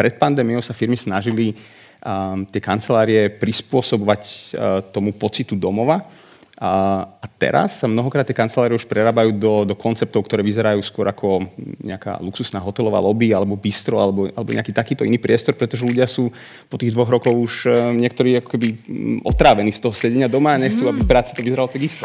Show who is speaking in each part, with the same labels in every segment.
Speaker 1: pred pandémiou sa firmy snažili tie kancelárie prispôsobovať tomu pocitu domova. A, teraz sa mnohokrát tie kancelárie už prerábajú do, do konceptov, ktoré vyzerajú skôr ako nejaká luxusná hotelová lobby alebo bistro alebo, alebo nejaký takýto iný priestor, pretože ľudia sú po tých dvoch rokoch už niektorí ako keby otrávení z toho sedenia doma a nechcú, aby práci to vyzeralo tak isto.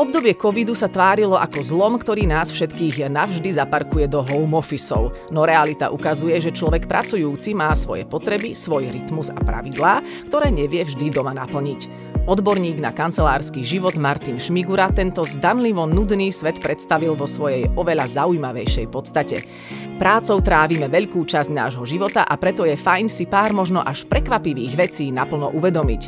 Speaker 2: Obdobie covidu sa tvárilo ako zlom, ktorý nás všetkých navždy zaparkuje do home officeov. No realita ukazuje, že človek pracujúci má svoje potreby, svoj rytmus a pravidlá, ktoré nevie vždy doma naplniť. Odborník na kancelársky život Martin Šmigura tento zdanlivo nudný svet predstavil vo svojej oveľa zaujímavejšej podstate. Prácou trávime veľkú časť nášho života a preto je fajn si pár možno až prekvapivých vecí naplno uvedomiť.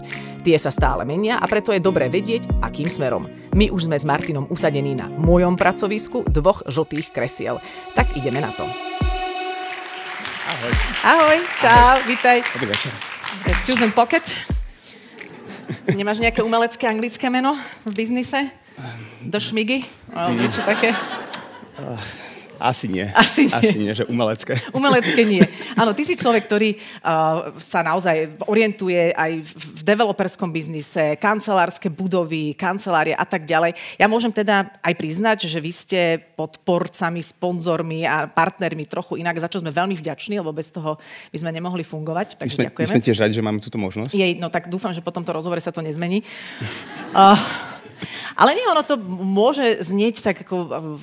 Speaker 2: Tie sa stále menia a preto je dobré vedieť, akým smerom. My už sme s Martinom usadení na mojom pracovisku dvoch žltých kresiel. Tak ideme na to.
Speaker 1: Ahoj.
Speaker 2: Ahoj, čau,
Speaker 1: Ahoj.
Speaker 2: vítaj.
Speaker 1: Dobrý večer.
Speaker 2: Susan Pocket. Nemáš nejaké umelecké anglické meno v biznise? Do šmigy? Alebo niečo také?
Speaker 1: Asi nie.
Speaker 2: Asi nie.
Speaker 1: Asi nie, že umelecké.
Speaker 2: Umelecké nie. Áno, ty si človek, ktorý uh, sa naozaj orientuje aj v developerskom biznise, kancelárske budovy, kancelárie a tak ďalej. Ja môžem teda aj priznať, že vy ste podporcami, sponzormi a partnermi trochu inak, za čo sme veľmi vďační, lebo bez toho by sme nemohli fungovať.
Speaker 1: My
Speaker 2: Takže
Speaker 1: sme, my
Speaker 2: ďakujeme.
Speaker 1: sme tiež radi, že máme túto možnosť.
Speaker 2: Jej, no tak dúfam, že po tomto rozhovore sa to nezmení. Uh, ale nie, ono to môže znieť tak ako uh,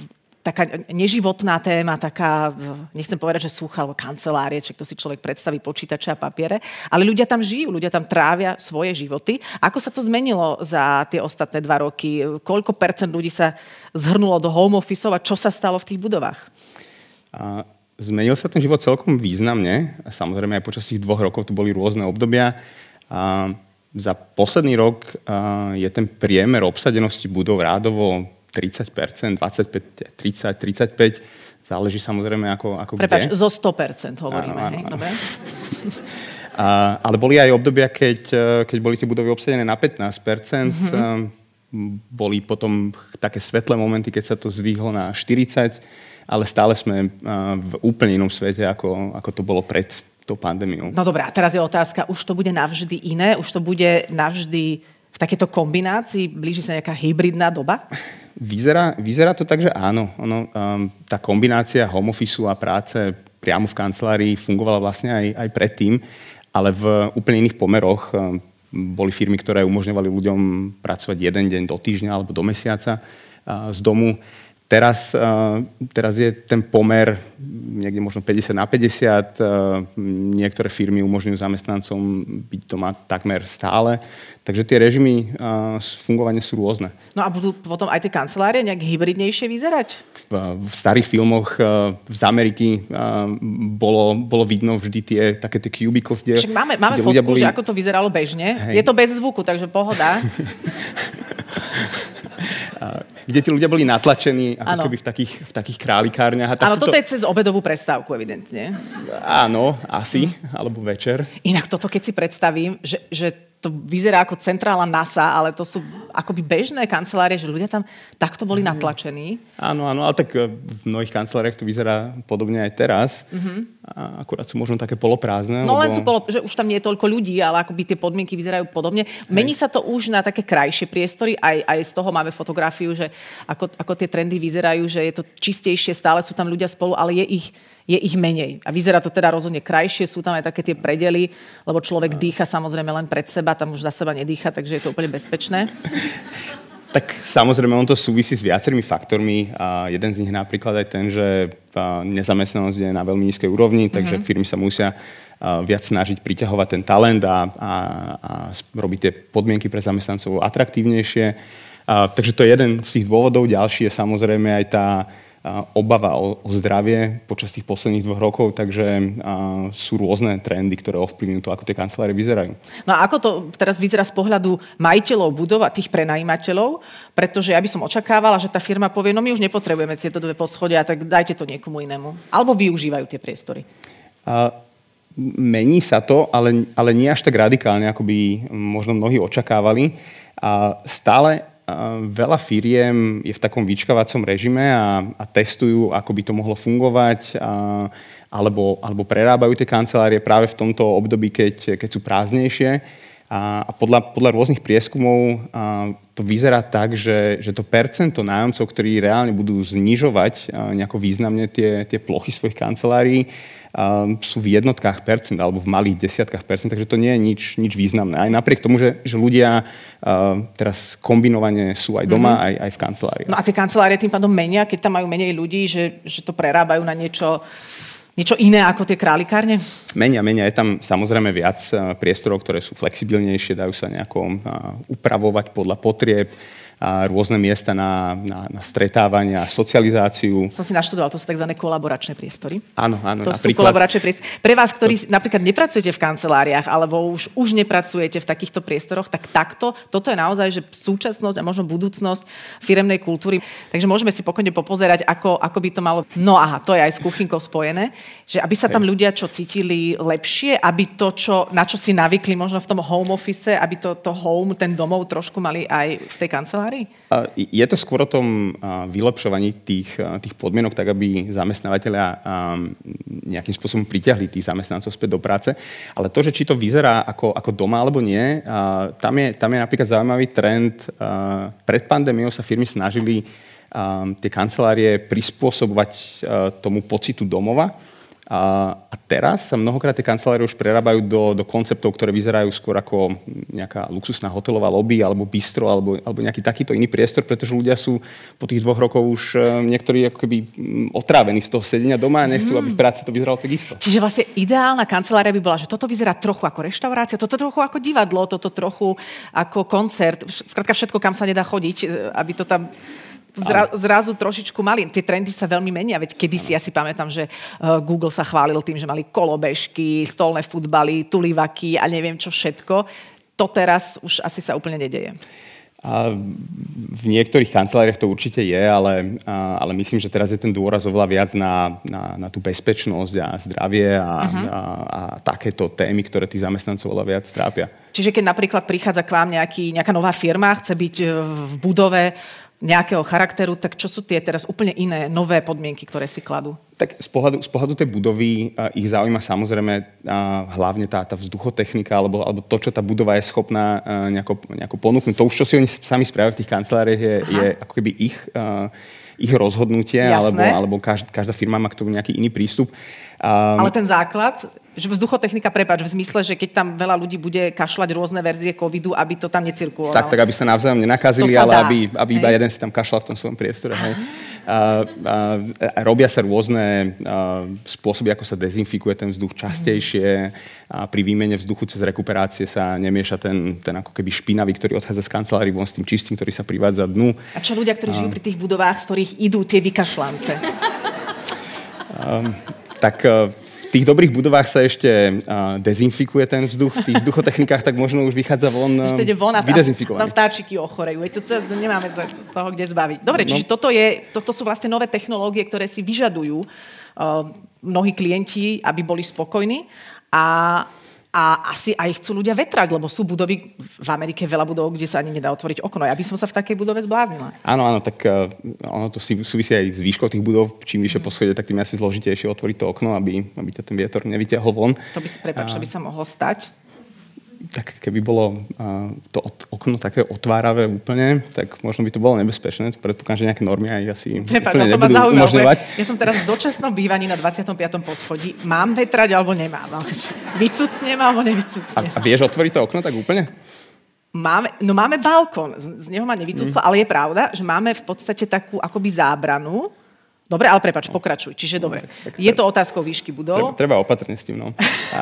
Speaker 2: taká neživotná téma, taká, nechcem povedať, že súcha, alebo kancelárie, či to si človek predstaví počítače a papiere, ale ľudia tam žijú, ľudia tam trávia svoje životy. Ako sa to zmenilo za tie ostatné dva roky? Koľko percent ľudí sa zhrnulo do home office a čo sa stalo v tých budovách?
Speaker 1: A zmenil sa ten život celkom významne. Samozrejme aj počas tých dvoch rokov tu boli rôzne obdobia. A za posledný rok je ten priemer obsadenosti budov rádovo 30%, 25, 30, 35. Záleží samozrejme ako, ako
Speaker 2: Prepač,
Speaker 1: kde.
Speaker 2: zo 100% hovoríme,
Speaker 1: Áno, áno, áno.
Speaker 2: Dobre?
Speaker 1: A, ale boli aj obdobia, keď, e, keď boli tie budovy obsadené na 15%.
Speaker 2: Mhm.
Speaker 1: Mm-hmm. Boli potom také svetlé momenty, keď sa to zvýhlo na 40%, ale stále sme e, v úplne inom svete, ako, ako to bolo pred tou pandémiou.
Speaker 2: No dobré, a teraz je otázka, už to bude navždy iné? Už to bude navždy v takéto kombinácii? Blíži sa nejaká hybridná doba?
Speaker 1: Vyzerá, vyzerá to tak, že áno. Ono, um, tá kombinácia home office a práce priamo v kancelárii fungovala vlastne aj, aj predtým, ale v úplne iných pomeroch. Um, boli firmy, ktoré umožňovali ľuďom pracovať jeden deň do týždňa alebo do mesiaca uh, z domu. Teraz, uh, teraz je ten pomer niekde možno 50 na 50. Uh, niektoré firmy umožňujú zamestnancom byť doma takmer stále. Takže tie režimy uh, fungovania sú rôzne.
Speaker 2: No a budú potom aj tie kancelárie nejak hybridnejšie vyzerať?
Speaker 1: V, starých filmoch z Ameriky bolo, bolo vidno vždy tie také tie cubicles, kde,
Speaker 2: Však máme, máme
Speaker 1: kde
Speaker 2: fotku,
Speaker 1: boli...
Speaker 2: že ako to vyzeralo bežne.
Speaker 1: Hej.
Speaker 2: Je to bez zvuku, takže pohoda.
Speaker 1: kde tí ľudia boli natlačení ako
Speaker 2: Áno.
Speaker 1: keby v takých, v takých králikárniach.
Speaker 2: Áno, toto je cez obedovú prestávku, evidentne.
Speaker 1: Áno, asi, alebo večer.
Speaker 2: Inak toto, keď si predstavím, že, že to vyzerá ako centrála NASA, ale to sú akoby bežné kancelárie, že ľudia tam takto boli
Speaker 1: Mhm.
Speaker 2: natlačení.
Speaker 1: Áno, áno, ale tak e, v mnohých kanceláriách to vyzerá podobne aj teraz. A akurát sú možno také poloprázdne.
Speaker 2: No
Speaker 1: lebo...
Speaker 2: len sú polo, že už tam nie je toľko ľudí, ale akoby tie podmienky vyzerajú podobne. Mení sa to už na také krajšie priestory, aj, aj z toho máme fotografiu, že ako, ako tie trendy vyzerajú, že je to čistejšie, stále sú tam ľudia spolu, ale je ich, je ich menej. A vyzerá to teda rozhodne krajšie, sú tam aj také tie predely, lebo človek dýcha samozrejme len pred seba, tam už za seba nedýcha, takže je to úplne bezpečné.
Speaker 1: Tak samozrejme, on to súvisí s viacerými faktormi a jeden z nich napríklad aj ten, že nezamestnanosť je na veľmi nízkej úrovni, takže mm-hmm. firmy sa musia viac snažiť priťahovať ten talent a, a, a robiť tie podmienky pre zamestnancov atraktívnejšie. A, takže to je jeden z tých dôvodov. Ďalší je samozrejme aj tá obava o, o zdravie počas tých posledných dvoch rokov, takže sú rôzne trendy, ktoré ovplyvňujú to, ako tie kancelárie vyzerajú.
Speaker 2: No a ako to teraz vyzerá z pohľadu majiteľov budov a tých prenajímateľov? Pretože ja by som očakávala, že tá firma povie, no my už nepotrebujeme tieto dve poschodia, tak dajte to niekomu inému. Alebo využívajú tie priestory. A,
Speaker 1: mení sa to, ale, ale nie až tak radikálne, ako by možno mnohí očakávali. A stále veľa firiem je v takom vyčkávacom režime a, a testujú, ako by to mohlo fungovať, a, alebo, alebo prerábajú tie kancelárie práve v tomto období, keď, keď sú prázdnejšie. A, a podľa, podľa rôznych prieskumov a, to vyzerá tak, že, že to percento nájomcov, ktorí reálne budú znižovať a, nejako významne tie, tie plochy svojich kancelárií, sú v jednotkách percent alebo v malých desiatkách percent, takže to nie je nič, nič významné. Aj napriek tomu, že, že ľudia teraz kombinovane sú aj doma, mm-hmm. aj, aj v kancelárii.
Speaker 2: No a tie kancelárie tým pádom menia, keď tam majú menej ľudí, že, že to prerábajú na niečo niečo iné ako tie králikárne?
Speaker 1: Menia, menia. Je tam samozrejme viac priestorov, ktoré sú flexibilnejšie, dajú sa nejako upravovať podľa potrieb rôzne miesta na, na, na stretávanie a socializáciu.
Speaker 2: Som si naštudoval, to sú tzv. kolaboračné priestory.
Speaker 1: Áno, áno.
Speaker 2: To sú kolaboračné priestory. Pre vás, ktorí to... napríklad nepracujete v kanceláriách alebo už, už nepracujete v takýchto priestoroch, tak takto, toto je naozaj že súčasnosť a možno budúcnosť firemnej kultúry. Takže môžeme si pokojne popozerať, ako, ako by to malo... No aha, to je aj s kuchynkou spojené, že aby sa tam ľudia čo cítili lepšie, aby to, čo, na čo si navykli možno v tom home office, aby to, to home, ten domov trošku mali aj v tej kancelárii tvári?
Speaker 1: Je to skôr o tom vylepšovaní tých, tých podmienok, tak aby zamestnávateľia nejakým spôsobom pritiahli tých zamestnancov späť do práce. Ale to, že či to vyzerá ako, ako doma alebo nie, tam je, tam je napríklad zaujímavý trend. Pred pandémiou sa firmy snažili tie kancelárie prispôsobovať tomu pocitu domova a, a teraz sa mnohokrát tie kancelárie už prerábajú do, do konceptov, ktoré vyzerajú skôr ako nejaká luxusná hotelová lobby alebo bistro alebo, alebo nejaký takýto iný priestor, pretože ľudia sú po tých dvoch rokoch už e, niektorí ako keby otrávení z toho sedenia doma a nechcú, mm. aby v práci to vyzeralo tak isto.
Speaker 2: Čiže vlastne ideálna kancelária by bola, že toto vyzerá trochu ako reštaurácia, toto trochu ako divadlo, toto trochu ako koncert, skrátka všetko, kam sa nedá chodiť, e, aby to tam zra, zrazu trošičku mali. Tie trendy sa veľmi menia, veď kedysi ja si pamätám, že uh, Google sa chválil tým, že mali kolobežky, stolné futbaly, tulivaky a neviem čo všetko. To teraz už asi sa úplne nedeje.
Speaker 1: A v niektorých kanceláriách to určite je, ale, a, ale myslím, že teraz je ten dôraz oveľa viac na, na, na tú bezpečnosť a zdravie a, uh-huh. a, a takéto témy, ktoré tých zamestnancov oveľa viac trápia.
Speaker 2: Čiže keď napríklad prichádza k vám nejaký, nejaká nová firma, chce byť v budove, nejakého charakteru, tak čo sú tie teraz úplne iné, nové podmienky, ktoré si kladú?
Speaker 1: Tak z pohľadu, z pohľadu tej budovy uh, ich zaujíma samozrejme uh, hlavne tá, tá vzduchotechnika alebo, alebo to, čo tá budova je schopná uh, nejako, nejako ponúknuť. To už, čo si oni sami spravia v tých kanceláriách, je, je ako keby ich, uh, ich rozhodnutie, alebo, alebo každá, každá firma má k tomu nejaký iný prístup.
Speaker 2: Um, Ale ten základ že vzduchotechnika, prepač, v zmysle, že keď tam veľa ľudí bude kašľať rôzne verzie covidu, aby to tam necirkulovalo.
Speaker 1: Tak, tak aby sa navzájom nenakazili, ale aby, aby iba jeden si tam kašľal v tom svojom priestore. Hej. A, a, a robia sa rôzne a, spôsoby, ako sa dezinfikuje ten vzduch častejšie. A pri výmene vzduchu cez rekuperácie sa nemieša ten, ten ako keby špinavý, ktorý odchádza z kancelárii von s tým čistým, ktorý sa privádza dnu.
Speaker 2: A čo ľudia, ktorí a... žijú pri tých budovách, z ktorých idú tie vykašľance?
Speaker 1: Um, tak tých dobrých budovách sa ešte uh, dezinfikuje ten vzduch, v tých vzduchotechnikách tak možno už vychádza von, um, von a.
Speaker 2: Tam vtáčiky ochorejú, to, to, to nemáme sa toho kde zbaviť. Dobre, no. čiže toto, je, toto sú vlastne nové technológie, ktoré si vyžadujú uh, mnohí klienti, aby boli spokojní. A a asi aj chcú ľudia vetrať, lebo sú budovy, v Amerike veľa budov, kde sa ani nedá otvoriť okno. Ja by som sa v takej budove zbláznila.
Speaker 1: Áno, áno, tak uh, ono to súvisí aj s výškou tých budov. Čím vyššie mm. poschodie, tak tým asi zložitejšie otvoriť to okno, aby, aby ťa ten vietor nevyťahol von.
Speaker 2: To by, prepáč, to by sa mohlo stať
Speaker 1: tak keby bolo to okno také otváravé úplne, tak možno by to bolo nebezpečné. Predpokladám, že nejaké normy aj asi Prepač, úplne no nebudú zaujímavé. umožňovať.
Speaker 2: Ja som teraz v dočasnom bývaní na 25. poschodí. Mám vetrať alebo nemám? Vycucnem alebo nevycucnem?
Speaker 1: A, a vieš otvoriť to okno tak úplne?
Speaker 2: Máme, no máme balkón, z, z neho ma nevycúclo, mm. ale je pravda, že máme v podstate takú akoby zábranu, Dobre, ale prepač, pokračuj. Čiže dobre, no, tak, tak, je to otázkou výšky budov.
Speaker 1: Treba, treba opatrne s tým, no. A,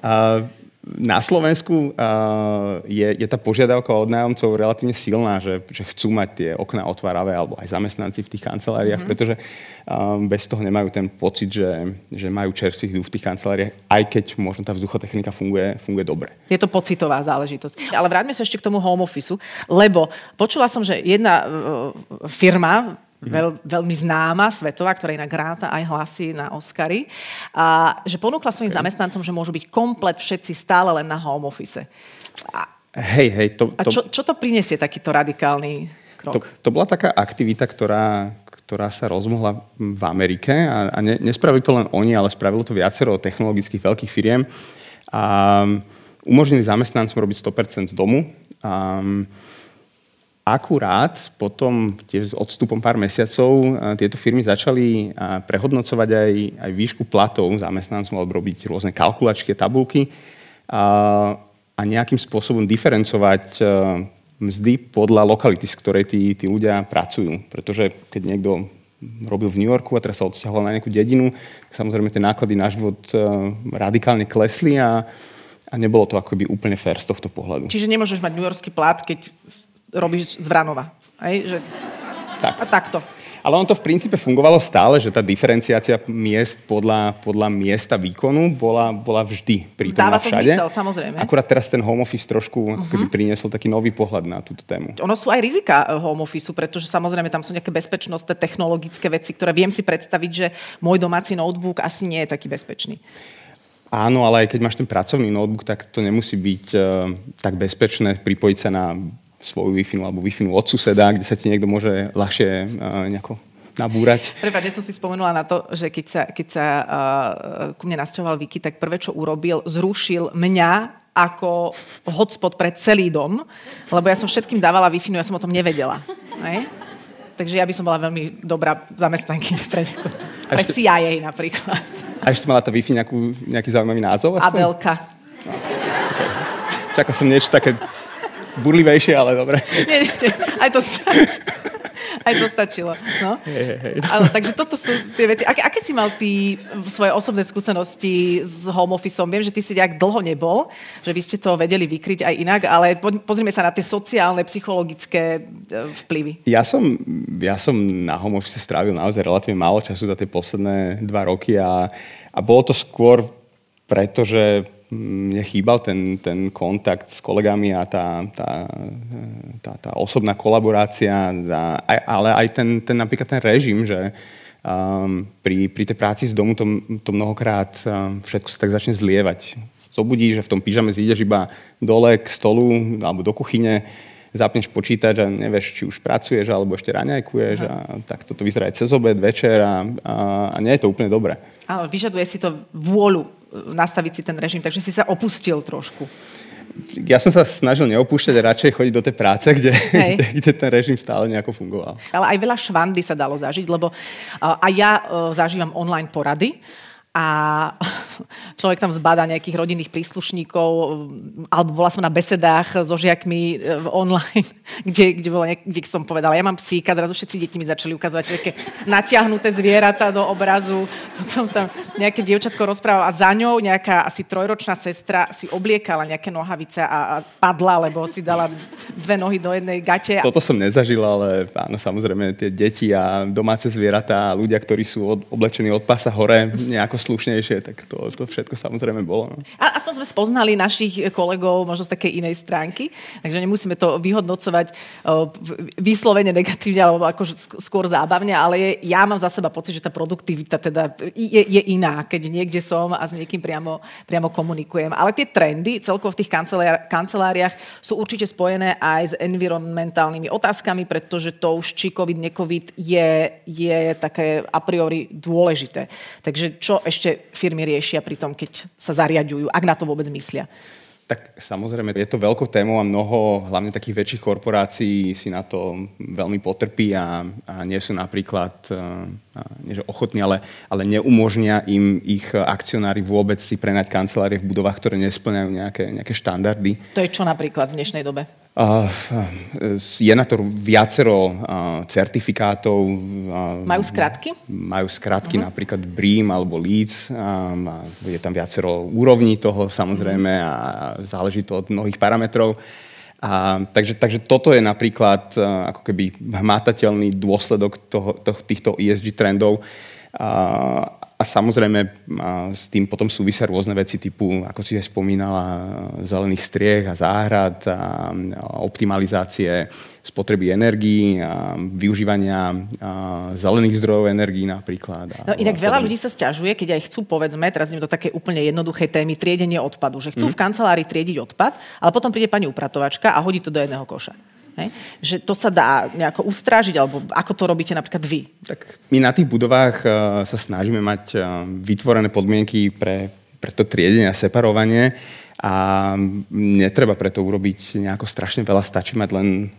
Speaker 1: a, na Slovensku uh, je, je tá požiadavka od nájomcov relatívne silná, že, že chcú mať tie okná otváravé, alebo aj zamestnanci v tých kanceláriách, mm-hmm. pretože um, bez toho nemajú ten pocit, že, že majú čerstvý vzduch v tých kanceláriách, aj keď možno tá vzduchotechnika funguje, funguje dobre.
Speaker 2: Je to pocitová záležitosť. Ale vráťme sa ešte k tomu home office, lebo počula som, že jedna uh, firma. Veľ, veľmi známa, svetová, ktorá inak ráta aj hlasy na Oscary, a že ponúkla svojim zamestnancom, že môžu byť komplet všetci stále len na home office.
Speaker 1: A, hej, hej. To,
Speaker 2: to, a čo, čo to prinesie takýto radikálny krok?
Speaker 1: To, to bola taká aktivita, ktorá, ktorá sa rozmohla v Amerike a, a ne, nespravili to len oni, ale spravilo to viacero technologických veľkých firiem a umožnili zamestnancom robiť 100% z domu. A, Akurát potom, tiež s odstupom pár mesiacov, tieto firmy začali prehodnocovať aj, aj výšku platov zamestnancom alebo robiť rôzne kalkulačky, tabulky a, a nejakým spôsobom diferencovať mzdy podľa lokality, z ktorej tí, tí ľudia pracujú. Pretože keď niekto robil v New Yorku a teraz sa odsťahoval na nejakú dedinu, tak samozrejme tie náklady na život radikálne klesli a, a nebolo to akoby úplne fér z tohto pohľadu.
Speaker 2: Čiže nemôžeš mať New Yorkský plat, keď robíš z Vranova. Hej? Že... Tak. A takto.
Speaker 1: Ale on to v princípe fungovalo stále, že tá diferenciácia miest podľa, podľa miesta výkonu bola, bola vždy prítomná
Speaker 2: Dáva to všade. zmysel, samozrejme.
Speaker 1: Akurát teraz ten home office trošku uh-huh. keby priniesol taký nový pohľad na túto tému.
Speaker 2: Ono sú aj rizika eh, home office, pretože samozrejme tam sú nejaké bezpečnostné technologické veci, ktoré viem si predstaviť, že môj domáci notebook asi nie je taký bezpečný.
Speaker 1: Áno, ale aj keď máš ten pracovný notebook, tak to nemusí byť uh, tak bezpečné pripojiť sa na svoju wi alebo wi od suseda, kde sa ti niekto môže ľahšie uh, nejako nabúrať.
Speaker 2: Prepaď, ja som si spomenula na to, že keď sa, keď sa uh, ku mne nasťahoval Viki, tak prvé, čo urobil, zrušil mňa ako hotspot pre celý dom, lebo ja som všetkým dávala wi ja som o tom nevedela. Ne? Takže ja by som bola veľmi dobrá zamestnankyňa pre, pre ešte, CIA napríklad.
Speaker 1: A ešte mala tá wi nejakú, nejaký zaujímavý názov?
Speaker 2: Aspoň? Adelka.
Speaker 1: Okay. Čakal som niečo také burlivejšie, ale dobre.
Speaker 2: Nie, nie, nie. Aj to, aj to stačilo. No. Hey, hey. Ale, takže toto sú tie veci. Aké, aké si mal ty svoje osobné skúsenosti s home office? Viem, že ty si nejak dlho nebol, že vy ste to vedeli vykryť aj inak, ale pozrime sa na tie sociálne, psychologické e, vplyvy.
Speaker 1: Ja som, ja som na home office strávil naozaj relatívne málo času za tie posledné dva roky a, a bolo to skôr preto, že mne chýbal ten, ten kontakt s kolegami a tá, tá, tá, tá osobná kolaborácia, ale aj ten, ten napríklad ten režim, že um, pri, pri tej práci z domu to, to mnohokrát um, všetko sa tak začne zlievať. Zobudí, že v tom pyžame zídeš iba dole k stolu alebo do kuchyne, zapneš počítač a nevieš, či už pracuješ alebo ešte raňajkuješ a tak toto vyzerá aj cez obed, večer a, a, a nie je to úplne dobré.
Speaker 2: Áno, vyžaduje si to vôľu nastaviť si ten režim, takže si sa opustil trošku.
Speaker 1: Ja som sa snažil neopúšťať a radšej chodiť do tej práce, kde, kde, kde ten režim stále nejako fungoval.
Speaker 2: Ale aj veľa švandy sa dalo zažiť, lebo uh, aj ja uh, zažívam online porady a človek tam zbada nejakých rodinných príslušníkov, alebo bola som na besedách so žiakmi e, online, kde, kde, nejak, kde som povedala, ja mám psíka, zrazu všetci deti mi začali ukazovať také natiahnuté zvieratá do obrazu, potom tam nejaké dievčatko rozprávalo a za ňou nejaká asi trojročná sestra si obliekala nejaké nohavice a, a padla, lebo si dala dve nohy do jednej gate.
Speaker 1: Toto som nezažil, ale áno, samozrejme tie deti a domáce zvieratá a ľudia, ktorí sú od, oblečení od pasa hore nejako slušnejšie, tak to, to všetko samozrejme bolo. No.
Speaker 2: A aspoň sme spoznali našich kolegov možno z takej inej stránky, takže nemusíme to vyhodnocovať vyslovene negatívne alebo ako skôr zábavne, ale je, ja mám za seba pocit, že tá produktivita teda je, je iná, keď niekde som a s niekým priamo, priamo komunikujem. Ale tie trendy celkovo v tých kanceláriách sú určite spojené aj s environmentálnymi otázkami, pretože to už či COVID, necovid je, je také a priori dôležité. Takže čo ešte firmy riešia pri tom, keď sa zariadujú, ak na to vôbec myslia?
Speaker 1: Tak samozrejme, je to veľkou témou a mnoho, hlavne takých väčších korporácií si na to veľmi potrpí a, a nie sú napríklad, a, nie že ochotní, ale, ale neumožnia im ich akcionári vôbec si prenať kancelárie v budovách, ktoré nesplňajú nejaké, nejaké štandardy.
Speaker 2: To je čo napríklad v dnešnej dobe?
Speaker 1: Je na to viacero certifikátov.
Speaker 2: Majú skratky?
Speaker 1: Majú skratky, uh-huh. napríklad BREEAM alebo LEEDS. Je tam viacero úrovní toho samozrejme a záleží to od mnohých parametrov. A, takže, takže toto je napríklad ako keby hmatateľný dôsledok toho, toho, týchto ESG trendov. A, a samozrejme a s tým potom súvisia rôzne veci typu, ako si aj spomínala, zelených striech a záhrad, a, optimalizácie spotreby energií, a využívania a zelených zdrojov energií napríklad.
Speaker 2: No inak veľa ľudí sa stiažuje, keď aj chcú, povedzme, teraz idem do také úplne jednoduché témy, triedenie odpadu, že chcú mm. v kancelárii triediť odpad, ale potom príde pani upratovačka a hodí to do jedného koša. Hej? Že to sa dá nejako ustrážiť, alebo ako to robíte napríklad vy?
Speaker 1: Tak my na tých budovách uh, sa snažíme mať uh, vytvorené podmienky pre, pre to triedenie a separovanie a netreba preto urobiť nejako strašne veľa, stačí mať len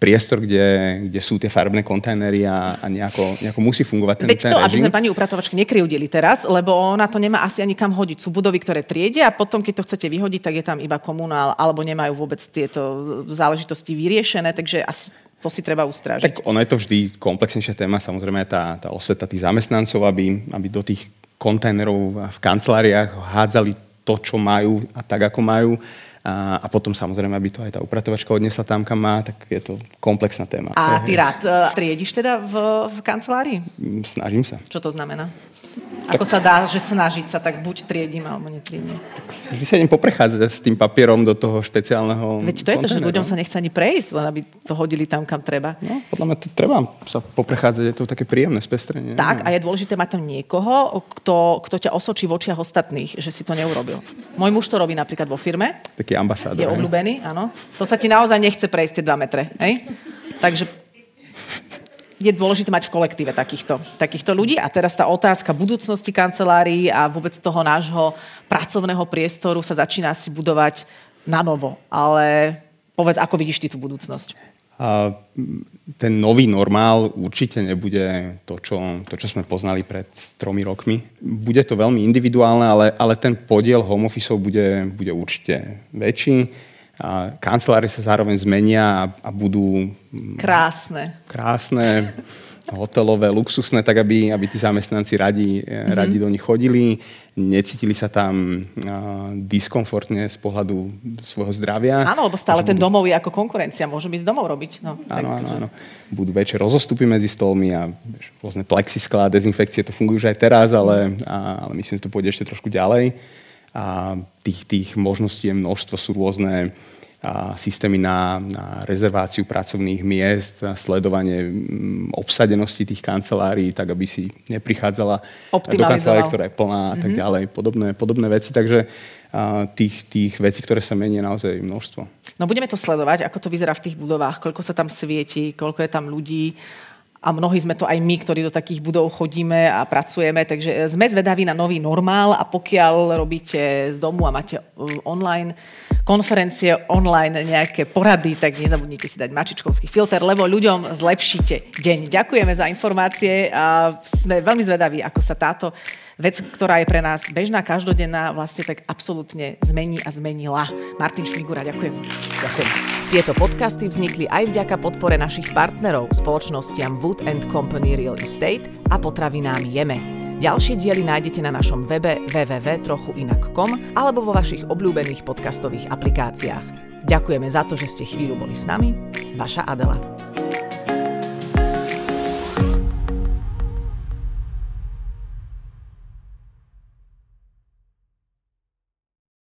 Speaker 1: priestor, kde, kde sú tie farbné kontajnery a, a nejako, nejako musí fungovať ten,
Speaker 2: Veď
Speaker 1: ten
Speaker 2: to, režim. aby sme pani upratovačky nekryudili teraz, lebo ona to nemá asi ani kam hodiť. Sú budovy, ktoré triedia a potom, keď to chcete vyhodiť, tak je tam iba komunál, alebo nemajú vôbec tieto záležitosti vyriešené, takže asi to si treba ustrážiť.
Speaker 1: Tak ono je to vždy komplexnejšia téma, samozrejme tá, tá osveta tých zamestnancov, aby, aby do tých kontajnerov v kanceláriách hádzali to, čo majú a tak, ako majú. A, a potom samozrejme, aby to aj tá upratovačka odnesla tam, kam má, tak je to komplexná téma.
Speaker 2: A ty rád uh, triediš teda v, v kancelárii?
Speaker 1: Snažím sa.
Speaker 2: Čo to znamená? Ako sa dá, že snažiť sa, tak buď triedím, alebo netriedím. Tak
Speaker 1: vždy sa idem poprechádzať s tým papierom do toho špeciálneho
Speaker 2: Veď to je to, že ľuďom sa nechce ani prejsť, len aby to hodili tam, kam treba.
Speaker 1: No, podľa mňa to treba sa poprechádzať, je to také príjemné spestrenie.
Speaker 2: Tak, a je dôležité mať tam niekoho, kto, kto ťa osočí v očiach ostatných, že si to neurobil. Môj muž to robí napríklad vo firme.
Speaker 1: Taký ambasádor.
Speaker 2: Je obľúbený, áno. To sa ti naozaj nechce prejsť tie dva metre. Hej? Takže je dôležité mať v kolektíve takýchto, takýchto ľudí. A teraz tá otázka budúcnosti kancelárií a vôbec toho nášho pracovného priestoru sa začína si budovať na novo. Ale povedz, ako vidíš ty tú budúcnosť? A
Speaker 1: ten nový normál určite nebude to čo, to, čo sme poznali pred tromi rokmi. Bude to veľmi individuálne, ale, ale ten podiel home office bude, bude určite väčší a kancelárie sa zároveň zmenia a, a budú...
Speaker 2: Krásne.
Speaker 1: Krásne, hotelové, luxusné, tak aby, aby tí zamestnanci radi, mm-hmm. radi do nich chodili, necítili sa tam uh, diskomfortne z pohľadu svojho zdravia.
Speaker 2: Áno, lebo stále ten budú... domov je ako konkurencia, môžu ísť domov robiť. No,
Speaker 1: áno, áno, áno. Budú väčšie rozostupy medzi stolmi a rôzne plexisklá, dezinfekcie, to fungujú už aj teraz, ale, a, ale myslím, že to pôjde ešte trošku ďalej. A tých, tých možností je množstvo, sú rôzne systémy na, na rezerváciu pracovných miest, na sledovanie obsadenosti tých kancelárií, tak aby si neprichádzala do kancelárie, ktorá je plná a tak mhm. ďalej, podobné, podobné veci. Takže tých, tých vecí, ktoré sa menia, naozaj množstvo.
Speaker 2: No budeme to sledovať, ako to vyzerá v tých budovách, koľko sa tam svieti, koľko je tam ľudí a mnohí sme to aj my, ktorí do takých budov chodíme a pracujeme, takže sme zvedaví na nový normál a pokiaľ robíte z domu a máte online konferencie online, nejaké porady, tak nezabudnite si dať mačičkovský filter, lebo ľuďom zlepšíte deň. Ďakujeme za informácie a sme veľmi zvedaví, ako sa táto vec, ktorá je pre nás bežná, každodenná, vlastne tak absolútne zmení a zmenila. Martin Šmigura, ďakujem.
Speaker 1: Ďakujem.
Speaker 2: Tieto podcasty vznikli aj vďaka podpore našich partnerov, spoločnostiam Wood Company Real Estate a potravinám Jeme. Ďalšie diely nájdete na našom webe www.trochuinak.com alebo vo vašich obľúbených podcastových aplikáciách. Ďakujeme za to, že ste chvíľu boli s nami. Vaša Adela.